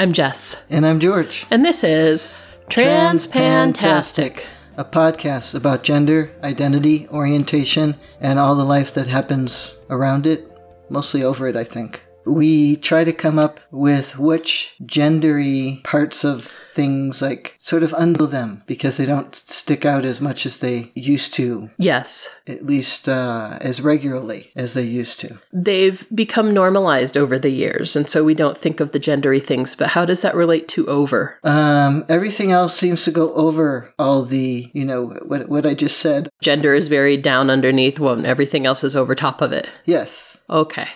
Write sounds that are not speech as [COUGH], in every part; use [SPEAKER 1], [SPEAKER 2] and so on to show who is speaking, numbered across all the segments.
[SPEAKER 1] I'm Jess,
[SPEAKER 2] And I'm George.
[SPEAKER 1] and this is Transpantastic.
[SPEAKER 2] a podcast about gender, identity, orientation, and all the life that happens around it, mostly over it, I think. We try to come up with which gendery parts of things like sort of undo them because they don't stick out as much as they used to,
[SPEAKER 1] Yes,
[SPEAKER 2] at least uh, as regularly as they used to.
[SPEAKER 1] they've become normalized over the years, and so we don't think of the gendery things, but how does that relate to over?
[SPEAKER 2] Um, everything else seems to go over all the, you know, what, what I just said.
[SPEAKER 1] Gender is buried down underneath one, everything else is over top of it.
[SPEAKER 2] Yes.
[SPEAKER 1] Okay.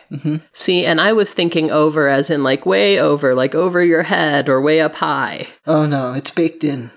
[SPEAKER 1] See, and I was thinking over as in like way over, like over your head or way up high.
[SPEAKER 2] Oh Oh, no, it's baked in.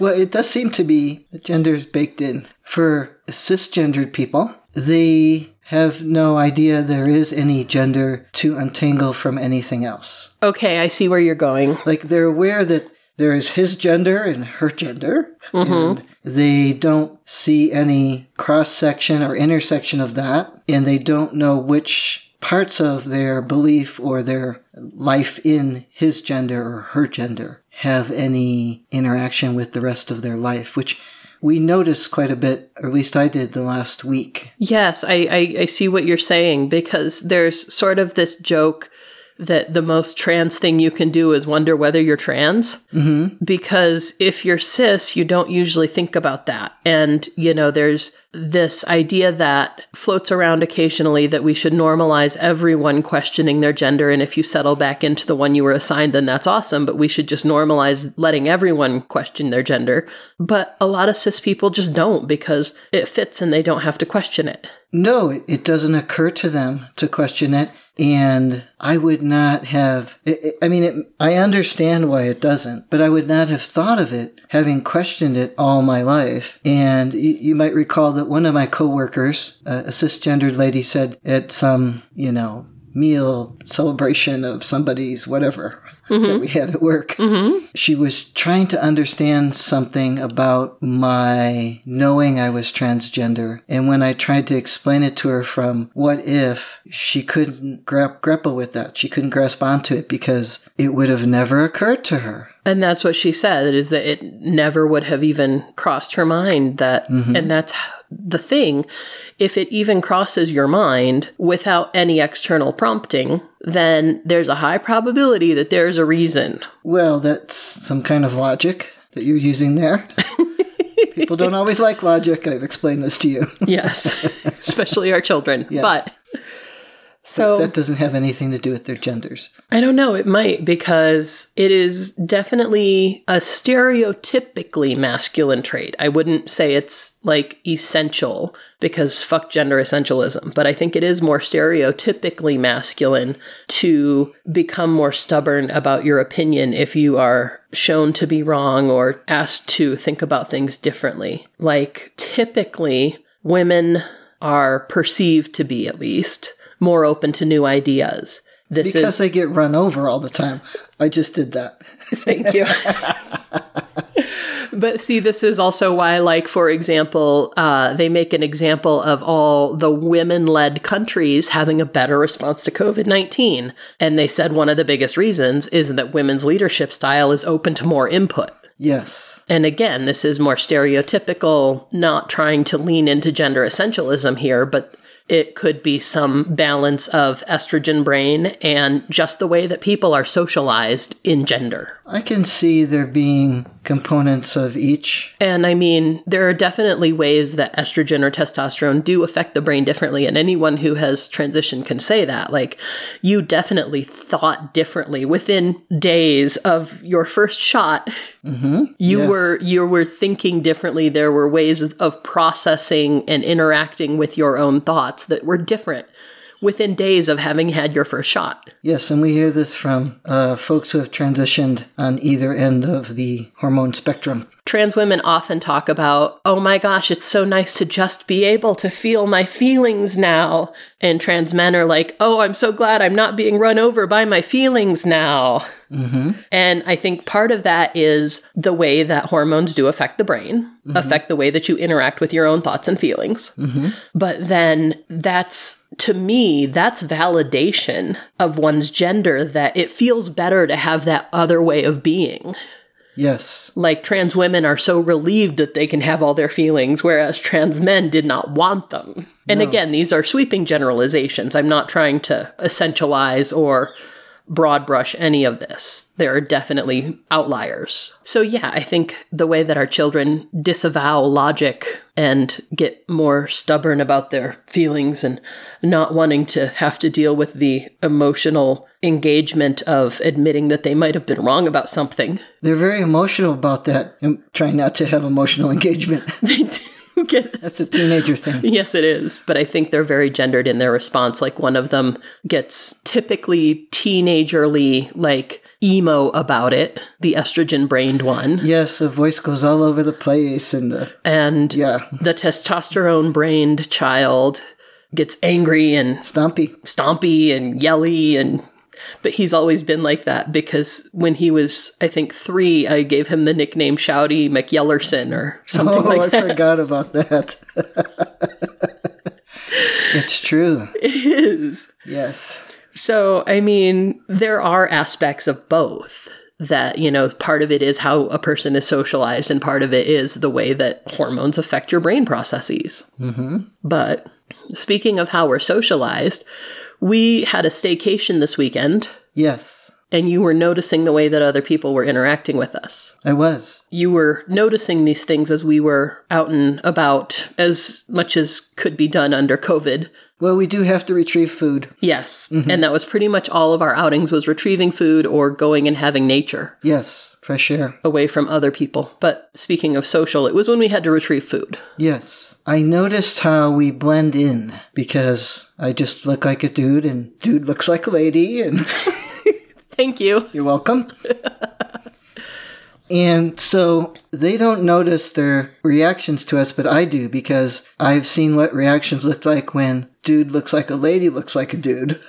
[SPEAKER 2] Well, it does seem to be that gender is baked in. For cisgendered people, they have no idea there is any gender to untangle from anything else.
[SPEAKER 1] Okay, I see where you're going.
[SPEAKER 2] Like they're aware that there is his gender and her gender, mm-hmm. and they don't see any cross section or intersection of that, and they don't know which parts of their belief or their life in his gender or her gender have any interaction with the rest of their life, which we noticed quite a bit, or at least I did the last week.
[SPEAKER 1] Yes, I, I, I see what you're saying because there's sort of this joke that the most trans thing you can do is wonder whether you're trans. Mm-hmm. Because if you're cis, you don't usually think about that. And, you know, there's this idea that floats around occasionally that we should normalize everyone questioning their gender. And if you settle back into the one you were assigned, then that's awesome. But we should just normalize letting everyone question their gender. But a lot of cis people just don't because it fits and they don't have to question it.
[SPEAKER 2] No, it, it doesn't occur to them to question it. And I would not have, it, it- I mean, it, I understand why it doesn't, but I would not have thought of it having questioned it all my life. And you, you might recall that one of my coworkers, uh, a cisgendered lady, said at some, you know, meal celebration of somebody's whatever that mm-hmm. we had at work, mm-hmm. she was trying to understand something about my knowing I was transgender. And when I tried to explain it to her from what if, she couldn't gra- grapple with that. She couldn't grasp onto it because it would have never occurred to her.
[SPEAKER 1] And that's what she said is that it never would have even crossed her mind that, mm-hmm. and that's the thing. If it even crosses your mind without any external prompting, then there's a high probability that there's a reason.
[SPEAKER 2] Well, that's some kind of logic that you're using there. [LAUGHS] People don't always like logic. I've explained this to you.
[SPEAKER 1] Yes, [LAUGHS] especially our children.
[SPEAKER 2] Yes.
[SPEAKER 1] But so
[SPEAKER 2] that doesn't have anything to do with their genders.
[SPEAKER 1] I don't know. It might because it is definitely a stereotypically masculine trait. I wouldn't say it's like essential because fuck gender essentialism, but I think it is more stereotypically masculine to become more stubborn about your opinion if you are shown to be wrong or asked to think about things differently. Like typically, women are perceived to be at least more open to new ideas. This
[SPEAKER 2] Because
[SPEAKER 1] is
[SPEAKER 2] they get run over all the time. I just did that. [LAUGHS]
[SPEAKER 1] Thank you. [LAUGHS] but see, this is also why, like, for example, uh, they make an example of all the women led countries having a better response to COVID 19. And they said one of the biggest reasons is that women's leadership style is open to more input.
[SPEAKER 2] Yes.
[SPEAKER 1] And again, this is more stereotypical, not trying to lean into gender essentialism here, but it could be some balance of estrogen brain and just the way that people are socialized in gender.
[SPEAKER 2] I can see there being components of each.
[SPEAKER 1] And I mean, there are definitely ways that estrogen or testosterone do affect the brain differently. And anyone who has transitioned can say that. Like, you definitely thought differently within days of your first shot. Mm-hmm. You
[SPEAKER 2] Yes.
[SPEAKER 1] were you were thinking differently. There were ways of processing and interacting with your own thoughts that were different within days of having had your first shot.
[SPEAKER 2] Yes, and we hear this from uh, folks who have transitioned on either end of the hormone spectrum.
[SPEAKER 1] Trans women often talk about, oh my gosh, it's so nice to just be able to feel my feelings now. And trans men are like, oh, I'm so glad I'm not being run over by my feelings now. Mm-hmm. And I think part of that is the way that hormones do affect the brain, mm-hmm. affect the way that you interact with your own thoughts and feelings. Mm-hmm. But then that's to me, that's validation of one's gender that it feels better to have that other way of being.
[SPEAKER 2] Yes.
[SPEAKER 1] Like trans women are so relieved that they can have all their feelings, whereas trans men did not want them. And again, these are sweeping generalizations. I'm not trying to essentialize or broad brush any of this. There are definitely outliers. So, yeah, I think the way that our children disavow logic and get more stubborn about their feelings and not wanting to have to deal with the emotional engagement of admitting that they might have been wrong about something.
[SPEAKER 2] They're very emotional about that and trying not to have emotional [LAUGHS] engagement.
[SPEAKER 1] They do get
[SPEAKER 2] That's a teenager [LAUGHS] thing.
[SPEAKER 1] Yes, it is. But I think they're very gendered in their response. Like one of them gets typically teenagerly, like emo about it, the estrogen brained one.
[SPEAKER 2] Yes, the voice goes all over the place and uh,
[SPEAKER 1] And
[SPEAKER 2] yeah,
[SPEAKER 1] the testosterone brained child gets angry and
[SPEAKER 2] stompy.
[SPEAKER 1] stompy and yelly and but he's always been like that because when he was i think three i gave him the nickname shouty mcyellerson or something
[SPEAKER 2] oh,
[SPEAKER 1] like
[SPEAKER 2] I
[SPEAKER 1] that I
[SPEAKER 2] forgot about that. [LAUGHS] it's true.
[SPEAKER 1] it is
[SPEAKER 2] Yes.
[SPEAKER 1] So, I mean, there are aspects of both that, you know, part of it is how a person is socialized, and part of it is the way that hormones affect your brain processes. Mm-hmm. But speaking of how we're socialized, we had a staycation this weekend,
[SPEAKER 2] Yes,
[SPEAKER 1] and you were noticing the way that other people were interacting with us.
[SPEAKER 2] I was.
[SPEAKER 1] You were noticing these things as we were out and about as much as could be done under COVID.
[SPEAKER 2] Well, we do have to retrieve food.
[SPEAKER 1] Yes. Mm-hmm. And that was pretty much all of our outings was retrieving food or going and having nature
[SPEAKER 2] Yes, fresh air.
[SPEAKER 1] away from other people. But speaking of social, it was when we had to retrieve food.
[SPEAKER 2] Yes. I noticed how we blend in because I just look like a dude and dude looks like a lady and [LAUGHS]
[SPEAKER 1] Thank you.
[SPEAKER 2] you're welcome. and so they don't notice their reactions to us, but I do because I've seen what reactions look like when dude looks like a lady looks like a dude.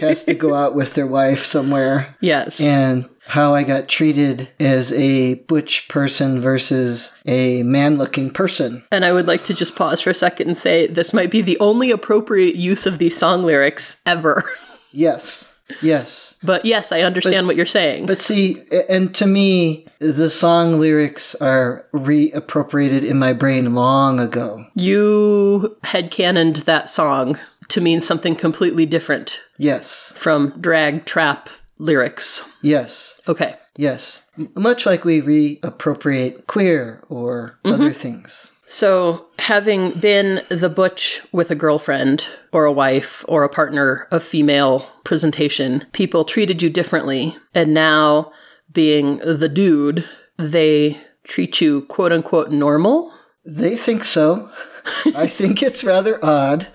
[SPEAKER 2] Has to go [LAUGHS] out with their wife somewhere.
[SPEAKER 1] Yes.
[SPEAKER 2] and how I got treated as a butch person versus a man looking person.
[SPEAKER 1] And I would like to just pause for a second and say this might be the only appropriate use of these song lyrics ever. [LAUGHS]
[SPEAKER 2] Yes, yes.
[SPEAKER 1] but yes, I understand what you're saying.
[SPEAKER 2] But see, and to me, the song lyrics are reappropriated in my brain long ago.
[SPEAKER 1] you headcanoned that song to mean something completely different
[SPEAKER 2] Yes,
[SPEAKER 1] from drag trap lyrics.
[SPEAKER 2] yes,
[SPEAKER 1] Okay.
[SPEAKER 2] yes. Much like we reappropriate queer or mm-hmm. other things.
[SPEAKER 1] So, having been the butch with a girlfriend or a wife or a partner of female presentation, people treated you differently. And now, being the dude, they treat you quote unquote normal.
[SPEAKER 2] They think so. I think it's rather odd.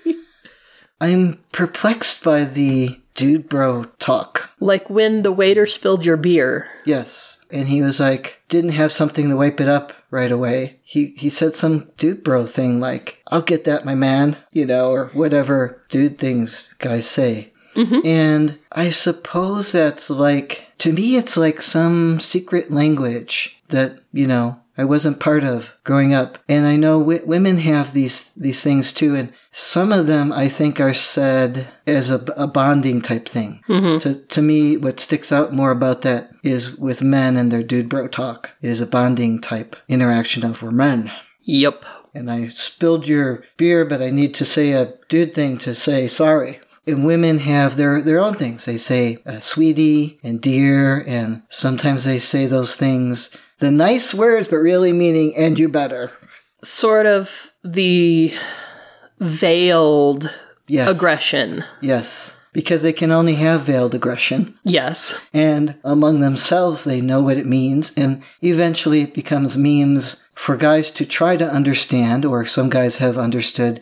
[SPEAKER 2] [LAUGHS] I'm perplexed by the dude bro talk.
[SPEAKER 1] Like when the waiter spilled your beer.
[SPEAKER 2] Yes. And he was like, didn't have something to wipe it up right away. He he said some dude bro thing like, I'll get that, my man, you know, or whatever dude things guys say. Mm-hmm. And I suppose that's like, to me, it's like some secret language that, you know, I wasn't part of growing up. And I know w- women have these, these things too. And some of them I think are said as a, a bonding type thing. To, to me, what sticks out more about that is with men and their dude bro talk is a bonding type interaction of we're men.
[SPEAKER 1] Yep.
[SPEAKER 2] And I spilled your beer, but I need to say a dude thing to say sorry. And women have their, their own things. They say uh, sweetie and dear, and sometimes they say those things, the nice words, but really meaning, and you better.
[SPEAKER 1] Sort of the veiled
[SPEAKER 2] Yes.
[SPEAKER 1] aggression.
[SPEAKER 2] Yes. Because they can only have veiled aggression.
[SPEAKER 1] Yes.
[SPEAKER 2] And among themselves, they know what it means. And eventually it becomes memes for guys to try to understand, or some guys have understood.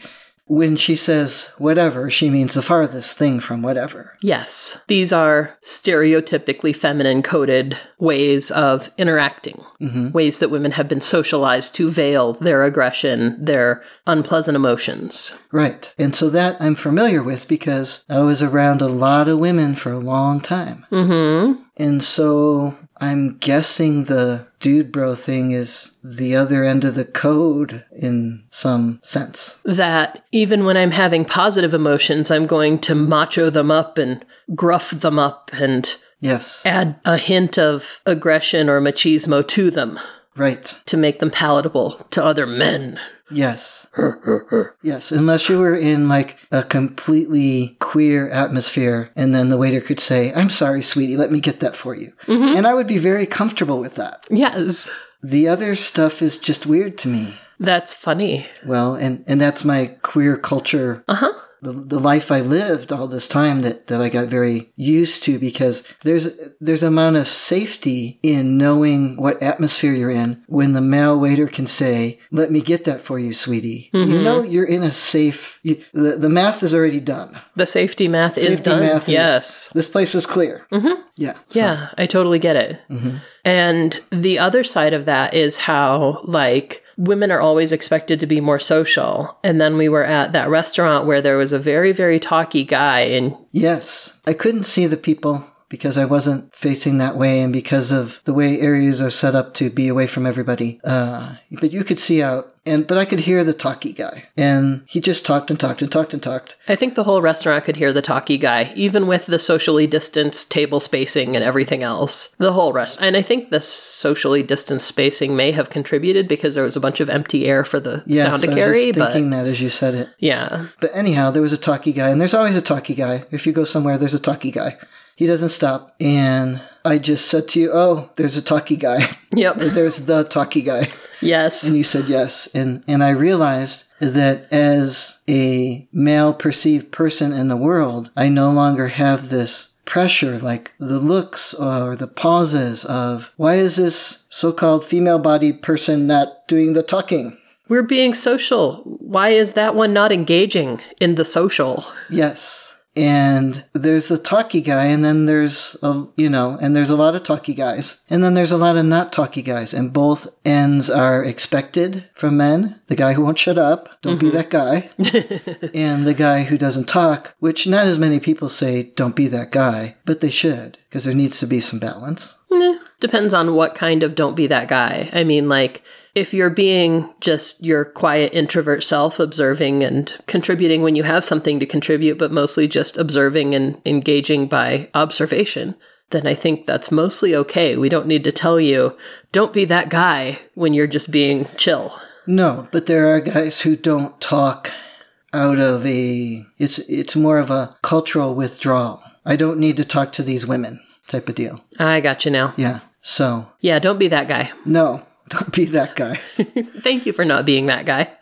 [SPEAKER 2] When she says whatever, she means the farthest thing from whatever.
[SPEAKER 1] Yes. These are stereotypically feminine coded ways of interacting, ways that women have been socialized to veil their aggression, their unpleasant emotions.
[SPEAKER 2] Right. And so that I'm familiar with because I was around a lot of women for a long time.
[SPEAKER 1] Mm hmm.
[SPEAKER 2] And so I'm guessing the dude bro thing is the other end of the code in some sense.
[SPEAKER 1] That even when I'm having positive emotions, I'm going to macho them up and gruff them up and
[SPEAKER 2] Yes.
[SPEAKER 1] add a hint of aggression or machismo to them
[SPEAKER 2] Right.
[SPEAKER 1] to make them palatable to other men.
[SPEAKER 2] Yes. [LAUGHS] yes. Unless you were in like a completely queer atmosphere and then the waiter could say, I'm sorry, sweetie, let me get that for you. And I would be very comfortable with that.
[SPEAKER 1] Yes.
[SPEAKER 2] The other stuff is just weird to me.
[SPEAKER 1] That's funny.
[SPEAKER 2] Well, and, and that's my queer culture
[SPEAKER 1] Uh huh.
[SPEAKER 2] The, the life I lived all this time that, that I got very used to because there's there's amount of safety in knowing what atmosphere you're in when the male waiter can say, "Let me get that for you, sweetie." You know you're in a safe. You, the the math is already done.
[SPEAKER 1] The safety math is done.
[SPEAKER 2] math is-
[SPEAKER 1] yes.
[SPEAKER 2] This place is clear. Mm-hmm. Yeah. so-
[SPEAKER 1] Yeah, I totally get it. And the other side of that is how, like, women are always expected to be more social. And then we were at that restaurant where there was a very, very talky guy, and
[SPEAKER 2] Yes. I couldn't see the people because I wasn't facing that way and because of the way areas are set up to be away from everybody. Uh, but you could see out and but I could hear the talky guy. And he just talked and talked and talked and talked.
[SPEAKER 1] I think the whole restaurant could hear the talky guy, even with the socially distanced table spacing and everything else. The whole rest. And I think the socially distanced spacing may have contributed because there was a bunch of empty air for the
[SPEAKER 2] Yes,
[SPEAKER 1] sound to
[SPEAKER 2] I was
[SPEAKER 1] carry. But
[SPEAKER 2] thinking that as you said it.
[SPEAKER 1] yeah.
[SPEAKER 2] But anyhow, there was a talky guy, and there's always a talky guy. If you go somewhere, there's a talky guy. He doesn't stop. And I just said to you, Oh, there's a talky guy. [LAUGHS]
[SPEAKER 1] Yep. [LAUGHS]
[SPEAKER 2] there's the talky guy.
[SPEAKER 1] yes.
[SPEAKER 2] And you said yes. And, and I realized that as a male perceived person in the world, I no longer have this pressure, like the looks or the pauses of why is this so called female bodied person not doing the talking?
[SPEAKER 1] We're being social. Why is that one not engaging in the social?
[SPEAKER 2] Yes. And there's the talky guy, and then there's, a, you know, and there's a lot of talky guys. And then there's a lot of not talky guys. And both ends are expected from men. The guy who won't shut up, don't be that guy. [LAUGHS] and the guy who doesn't talk, which not as many people say, don't be that guy, but they should, because there needs to be some balance.
[SPEAKER 1] Eh, depends on what kind of don't be that guy. I mean, like, if you're being just your quiet introvert self, observing and contributing when you have something to contribute, but mostly just observing and engaging by observation, then I think that's mostly okay. We don't need to tell you, don't be that guy when you're just being chill.
[SPEAKER 2] No, but there are guys who don't talk out of a it's it's more of a cultural withdrawal. I don't need to talk to these women type of deal.
[SPEAKER 1] I got you now.
[SPEAKER 2] Yeah. So,
[SPEAKER 1] Yeah, don't be that guy.
[SPEAKER 2] no, don't be that guy. [LAUGHS]
[SPEAKER 1] Thank you for not being that guy.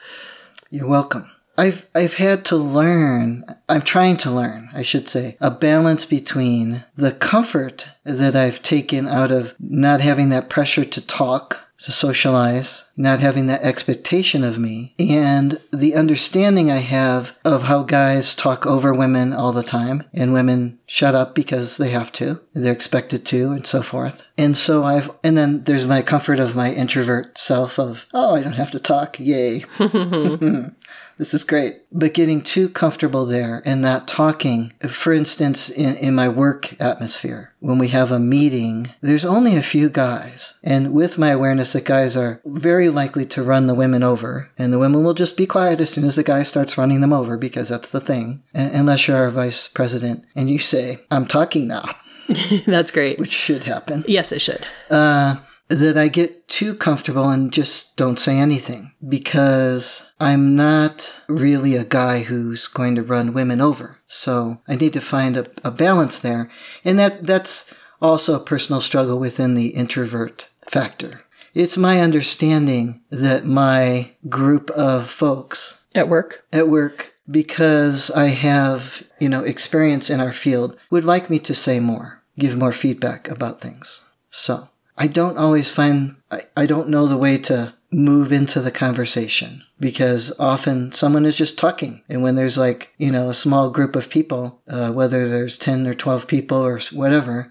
[SPEAKER 2] You're welcome. I've I've had to learn, I'm trying to learn, I should say, a balance between the comfort that I've taken out of not having that pressure to talk, to socialize, not having that expectation of me, and the understanding I have of how guys talk over women all the time, and women shut up because they have to, they're expected to, and so forth. And so I've, and then there's my comfort of my introvert self of, oh, I don't have to talk, yay. [LAUGHS] [LAUGHS] This is great. But getting too comfortable there and not talking, for instance, in, in my work atmosphere, when we have a meeting, there's only a few guys. And with my awareness that guys are very likely to run the women over, and the women will just be quiet as soon as the guy starts running them over because that's the thing. Unless you're our vice president and you say, I'm talking now, [LAUGHS]
[SPEAKER 1] That's great.
[SPEAKER 2] which should happen
[SPEAKER 1] Yes, it should.
[SPEAKER 2] uh, that I get too comfortable and just don't say anything because I'm not really a guy who's going to run women over. So I need to find a, a balance there. And that, that's also a personal struggle within the introvert factor. It's my understanding that my group of folks
[SPEAKER 1] At work.
[SPEAKER 2] at work because I have, you know, experience in our field would like me to say more, give more feedback about things. So I don't always find, I, I don't know the way to move into the conversation because often someone is just talking. And when there's like, you know, a small group of people, uh, whether there's 10 or 12 people or whatever,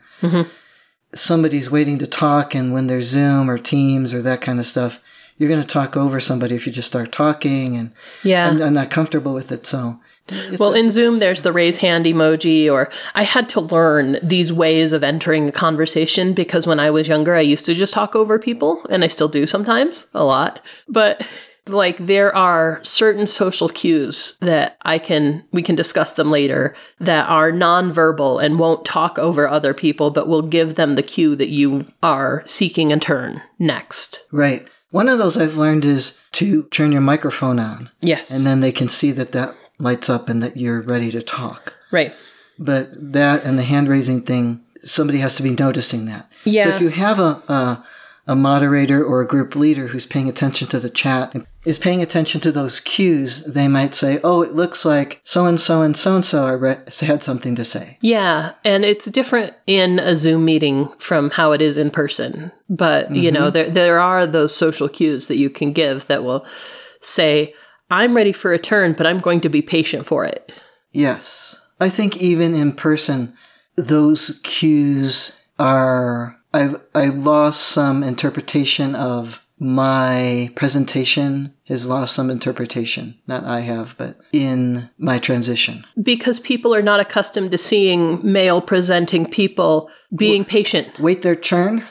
[SPEAKER 2] somebody's waiting to talk. And when there's Zoom or Teams or that kind of stuff, you're going to talk over somebody if you just start talking and
[SPEAKER 1] Yeah.
[SPEAKER 2] I'm, I'm not comfortable with it. So It's
[SPEAKER 1] Well,
[SPEAKER 2] a-
[SPEAKER 1] in Zoom, there's the raise hand emoji, or I had to learn these ways of entering a conversation because when I was younger, I used to just talk over people, and I still do sometimes, a lot. But like, there are certain social cues that I can, we can discuss them later, that are nonverbal and won't talk over other people, but will give them the cue that you are seeking a turn next.
[SPEAKER 2] right. One of those I've learned is to turn your microphone on,
[SPEAKER 1] Yes.
[SPEAKER 2] and then they can see that that lights up and that you're ready to talk.
[SPEAKER 1] right.
[SPEAKER 2] But that and the hand raising thing, somebody has to be noticing that. So
[SPEAKER 1] Yeah.
[SPEAKER 2] if you have a, a a moderator or a group leader who's paying attention to the chat and is paying attention to those cues, they might say, "Oh, it looks like so and so and so and so had something to say."
[SPEAKER 1] Yeah, and it's different in a Zoom meeting from how it is in person. But, you know, mm-hmm. there there are those social cues that you can give that will say, "I'm ready for a turn, but I'm going to be patient for it."
[SPEAKER 2] Yes. I think even in person, those cues are. I've, I've lost some interpretation of my presentation has lost some interpretation. Not I have, but in my transition.
[SPEAKER 1] Because people are not accustomed to seeing male presenting people being patient.
[SPEAKER 2] Wait their turn?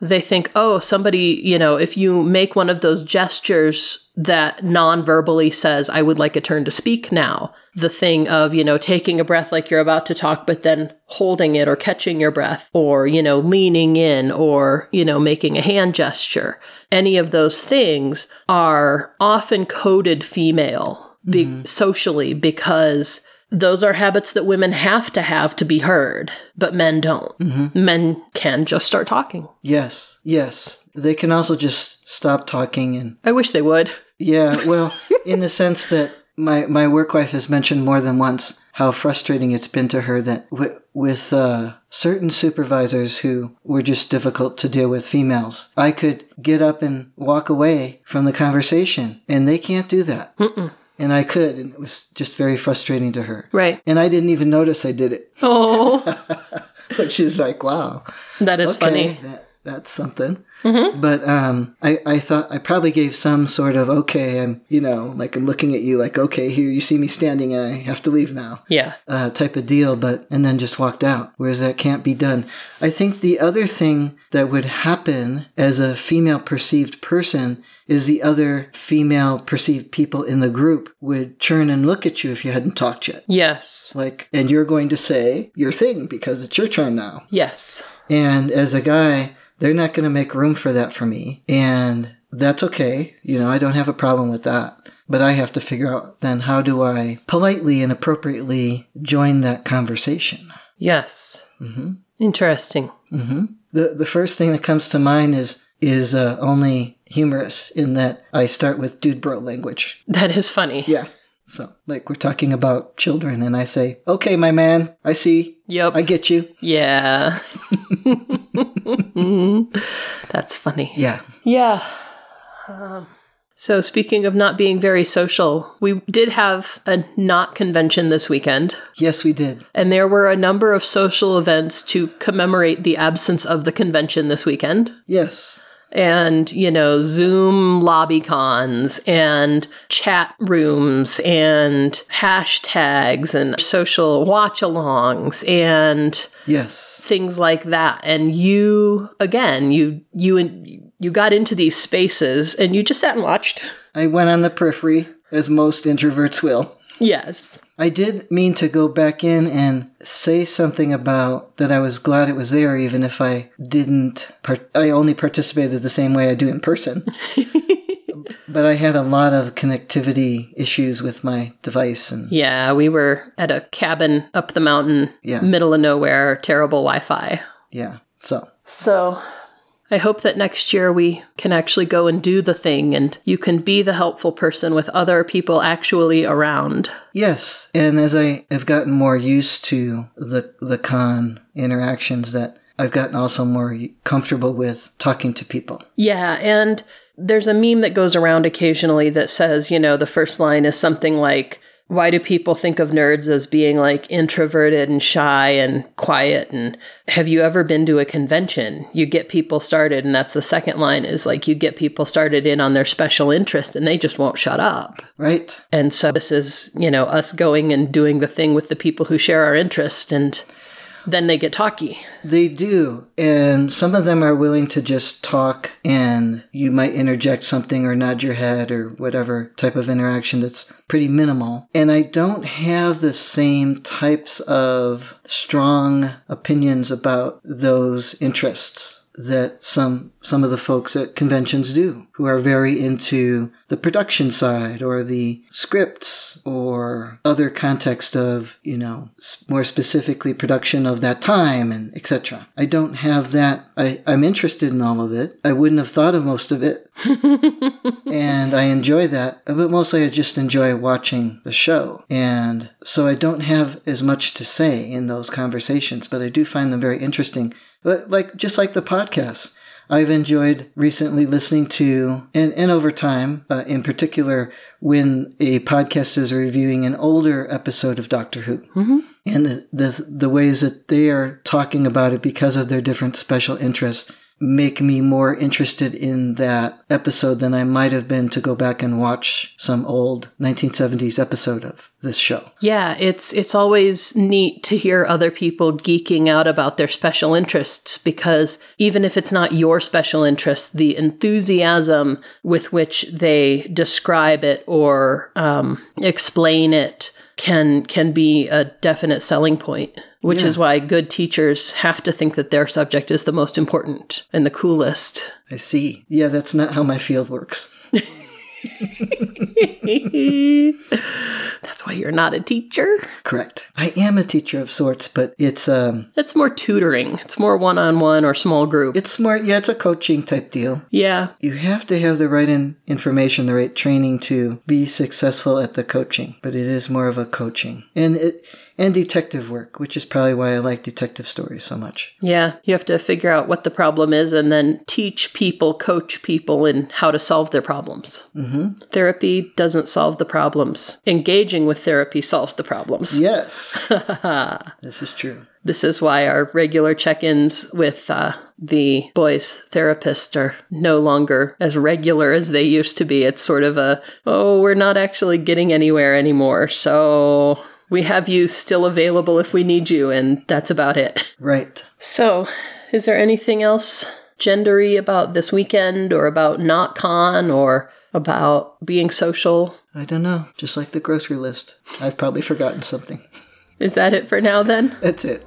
[SPEAKER 1] They think, "Oh, somebody, you know, if you make one of those gestures that non-verbally says, "I would like a turn to speak now." The thing of, you know, taking a breath like you're about to talk, but then holding it or catching your breath or, you know, leaning in or, you know, making a hand gesture. Any of those things are often coded female be- mm-hmm. socially because those are habits that women have to have to be heard, but men don't. Men can just start talking.
[SPEAKER 2] Yes, yes. They can also just stop talking and
[SPEAKER 1] I wish they would.
[SPEAKER 2] yeah, well, [LAUGHS] in the sense that my my work wife has mentioned more than once how frustrating it's been to her that w- with uh, certain supervisors who were just difficult to deal with females, I could get up and walk away from the conversation, and they can't do that. And I could, and it was just very frustrating to her.
[SPEAKER 1] Right.
[SPEAKER 2] And I didn't even notice I did it,
[SPEAKER 1] Oh, [LAUGHS]
[SPEAKER 2] which is like, wow.
[SPEAKER 1] that is
[SPEAKER 2] okay,
[SPEAKER 1] funny.
[SPEAKER 2] That, that's something. But um, I, I thought I probably gave some sort of okay. I'm you know like I'm looking at you like okay here you see me standing I have to leave now
[SPEAKER 1] Yeah.
[SPEAKER 2] uh, type of deal. But and then just walked out. Whereas that can't be done. I think the other thing that would happen as a female perceived person is the other female perceived people in the group would turn and look at you if you hadn't talked yet.
[SPEAKER 1] Yes.
[SPEAKER 2] Like, and you're going to say your thing because it's your turn now.
[SPEAKER 1] Yes.
[SPEAKER 2] And as a guy, they're not going to make room for that for me. And that's okay. You know, I don't have a problem with that. But I have to figure out then how do I politely and appropriately join that conversation?
[SPEAKER 1] Yes. Mm-hmm. Interesting.
[SPEAKER 2] The, the first thing that comes to mind is, is uh, only humorous in that I start with dude bro language.
[SPEAKER 1] That is funny.
[SPEAKER 2] Yeah. So, like, we're talking about children, and I say, okay, my man, I see.
[SPEAKER 1] Yep.
[SPEAKER 2] I get you.
[SPEAKER 1] yeah. [LAUGHS] That's funny.
[SPEAKER 2] Yeah.
[SPEAKER 1] Yeah. Um, so, speaking of not being very social, we did have a not convention this weekend,
[SPEAKER 2] Yes, we did.
[SPEAKER 1] and there were a number of social events to commemorate the absence of the convention this weekend.
[SPEAKER 2] Yes.
[SPEAKER 1] And you know zoom lobby cons and chat rooms and hashtags and social watch alongs and
[SPEAKER 2] Yes.
[SPEAKER 1] things like that and you again you you you got into these spaces and you just sat and watched
[SPEAKER 2] I went on the periphery, as most introverts will.
[SPEAKER 1] yes
[SPEAKER 2] I did mean to go back in and say something about that I was glad it was there, even if I didn't. Part- I only participated the same way I do in person. [LAUGHS] but I had a lot of connectivity issues with my device, and
[SPEAKER 1] yeah we were at a cabin up the mountain
[SPEAKER 2] Yeah.
[SPEAKER 1] middle of nowhere terrible wi-fi
[SPEAKER 2] yeah. So
[SPEAKER 1] So I hope that next year we can actually go and do the thing and you can be the helpful person with other people actually around.
[SPEAKER 2] yes, and as I have gotten more used to the the con interactions, that I've gotten also more comfortable with talking to people.
[SPEAKER 1] Yeah, and there's a meme that goes around occasionally that says, you know, the first line is something like, why do people think of nerds as being like introverted and shy and quiet? And have you ever been to a convention? You get people started, and that's the second line is like you get people started in on their special interest and they just won't shut up.
[SPEAKER 2] Right.
[SPEAKER 1] And so this is, you know, us going and doing the thing with the people who share our interest and then they get talky.
[SPEAKER 2] They do. And some of them are willing to just talk and you might interject something or nod your head or whatever type of interaction that's pretty minimal. And I don't have the same types of strong opinions about those interests that some some of the folks at conventions do who are very into the production side or the scripts or other context of you know more specifically production of that time and etc i don't have that I, i'm interested in all of it. I wouldn't have thought of most of it. [LAUGHS] And i enjoy that but mostly i just enjoy watching the show. And so i don't have as much to say in those conversations but i do find them very interesting like just like the podcasts, I've enjoyed recently listening to, and, and over time, uh, in particular, when a podcast is reviewing an older episode of Doctor Who. Mm-hmm. And the, the, the ways that they are talking about it because of their different special interests make me more interested in that episode than I might have been to go back and watch some old 1970s episode of this show.
[SPEAKER 1] Yeah, it's it's always neat to hear other people geeking out about their special interests because even if it's not your special interest, the enthusiasm with which they describe it or um, explain it can can be a definite selling point which yeah. is why good teachers have to think that their subject is the most important and the coolest
[SPEAKER 2] i see yeah that's not how my field works [LAUGHS]
[SPEAKER 1] That's why you're not a teacher.
[SPEAKER 2] Correct. I am a teacher of sorts, but it's um
[SPEAKER 1] It's more tutoring. It's more one-on-one or small group.
[SPEAKER 2] It's more yeah, it's a coaching type deal.
[SPEAKER 1] Yeah.
[SPEAKER 2] You have to have the right in- information, the right training to be successful at the coaching, but it is more of a coaching. And it and detective work, which is probably why I like detective stories so much.
[SPEAKER 1] Yeah, you have to figure out what the problem is and then teach people, coach people in how to solve their problems. Mm-hmm. Therapy doesn't solve the problems. Engaging with therapy solves the problems. [LAUGHS]
[SPEAKER 2] Yes. [LAUGHS] this is true.
[SPEAKER 1] This is why our regular check ins with uh, the boys' therapist are no longer as regular as they used to be. It's sort of a, oh, we're not actually getting anywhere anymore. So we have you still available if we need you, and that's about it.
[SPEAKER 2] Right.
[SPEAKER 1] So, is there anything else gendery about this weekend or about NotCon or about being social?
[SPEAKER 2] I don't know. Just like the grocery list. I've probably forgotten something.
[SPEAKER 1] Is that it for now then?
[SPEAKER 2] That's it.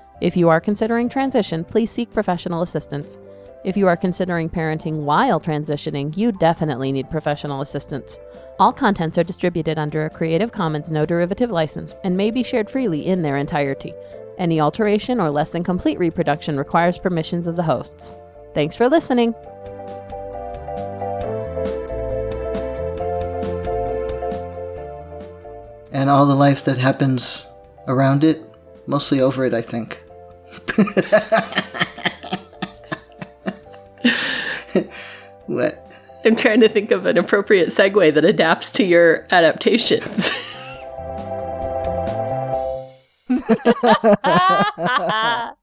[SPEAKER 3] If you are considering transition, please seek professional assistance. If you are considering parenting while transitioning, you definitely need professional assistance. All contents are distributed under a Creative Commons no derivative license and may be shared freely in their entirety. Any alteration or less than complete reproduction requires permissions of the hosts. Thanks for listening.
[SPEAKER 2] And all the life that happens around it, mostly over it, I think. [LAUGHS] what?
[SPEAKER 1] I'm trying to think of an appropriate segue that adapts to your adaptations. [LAUGHS] [LAUGHS]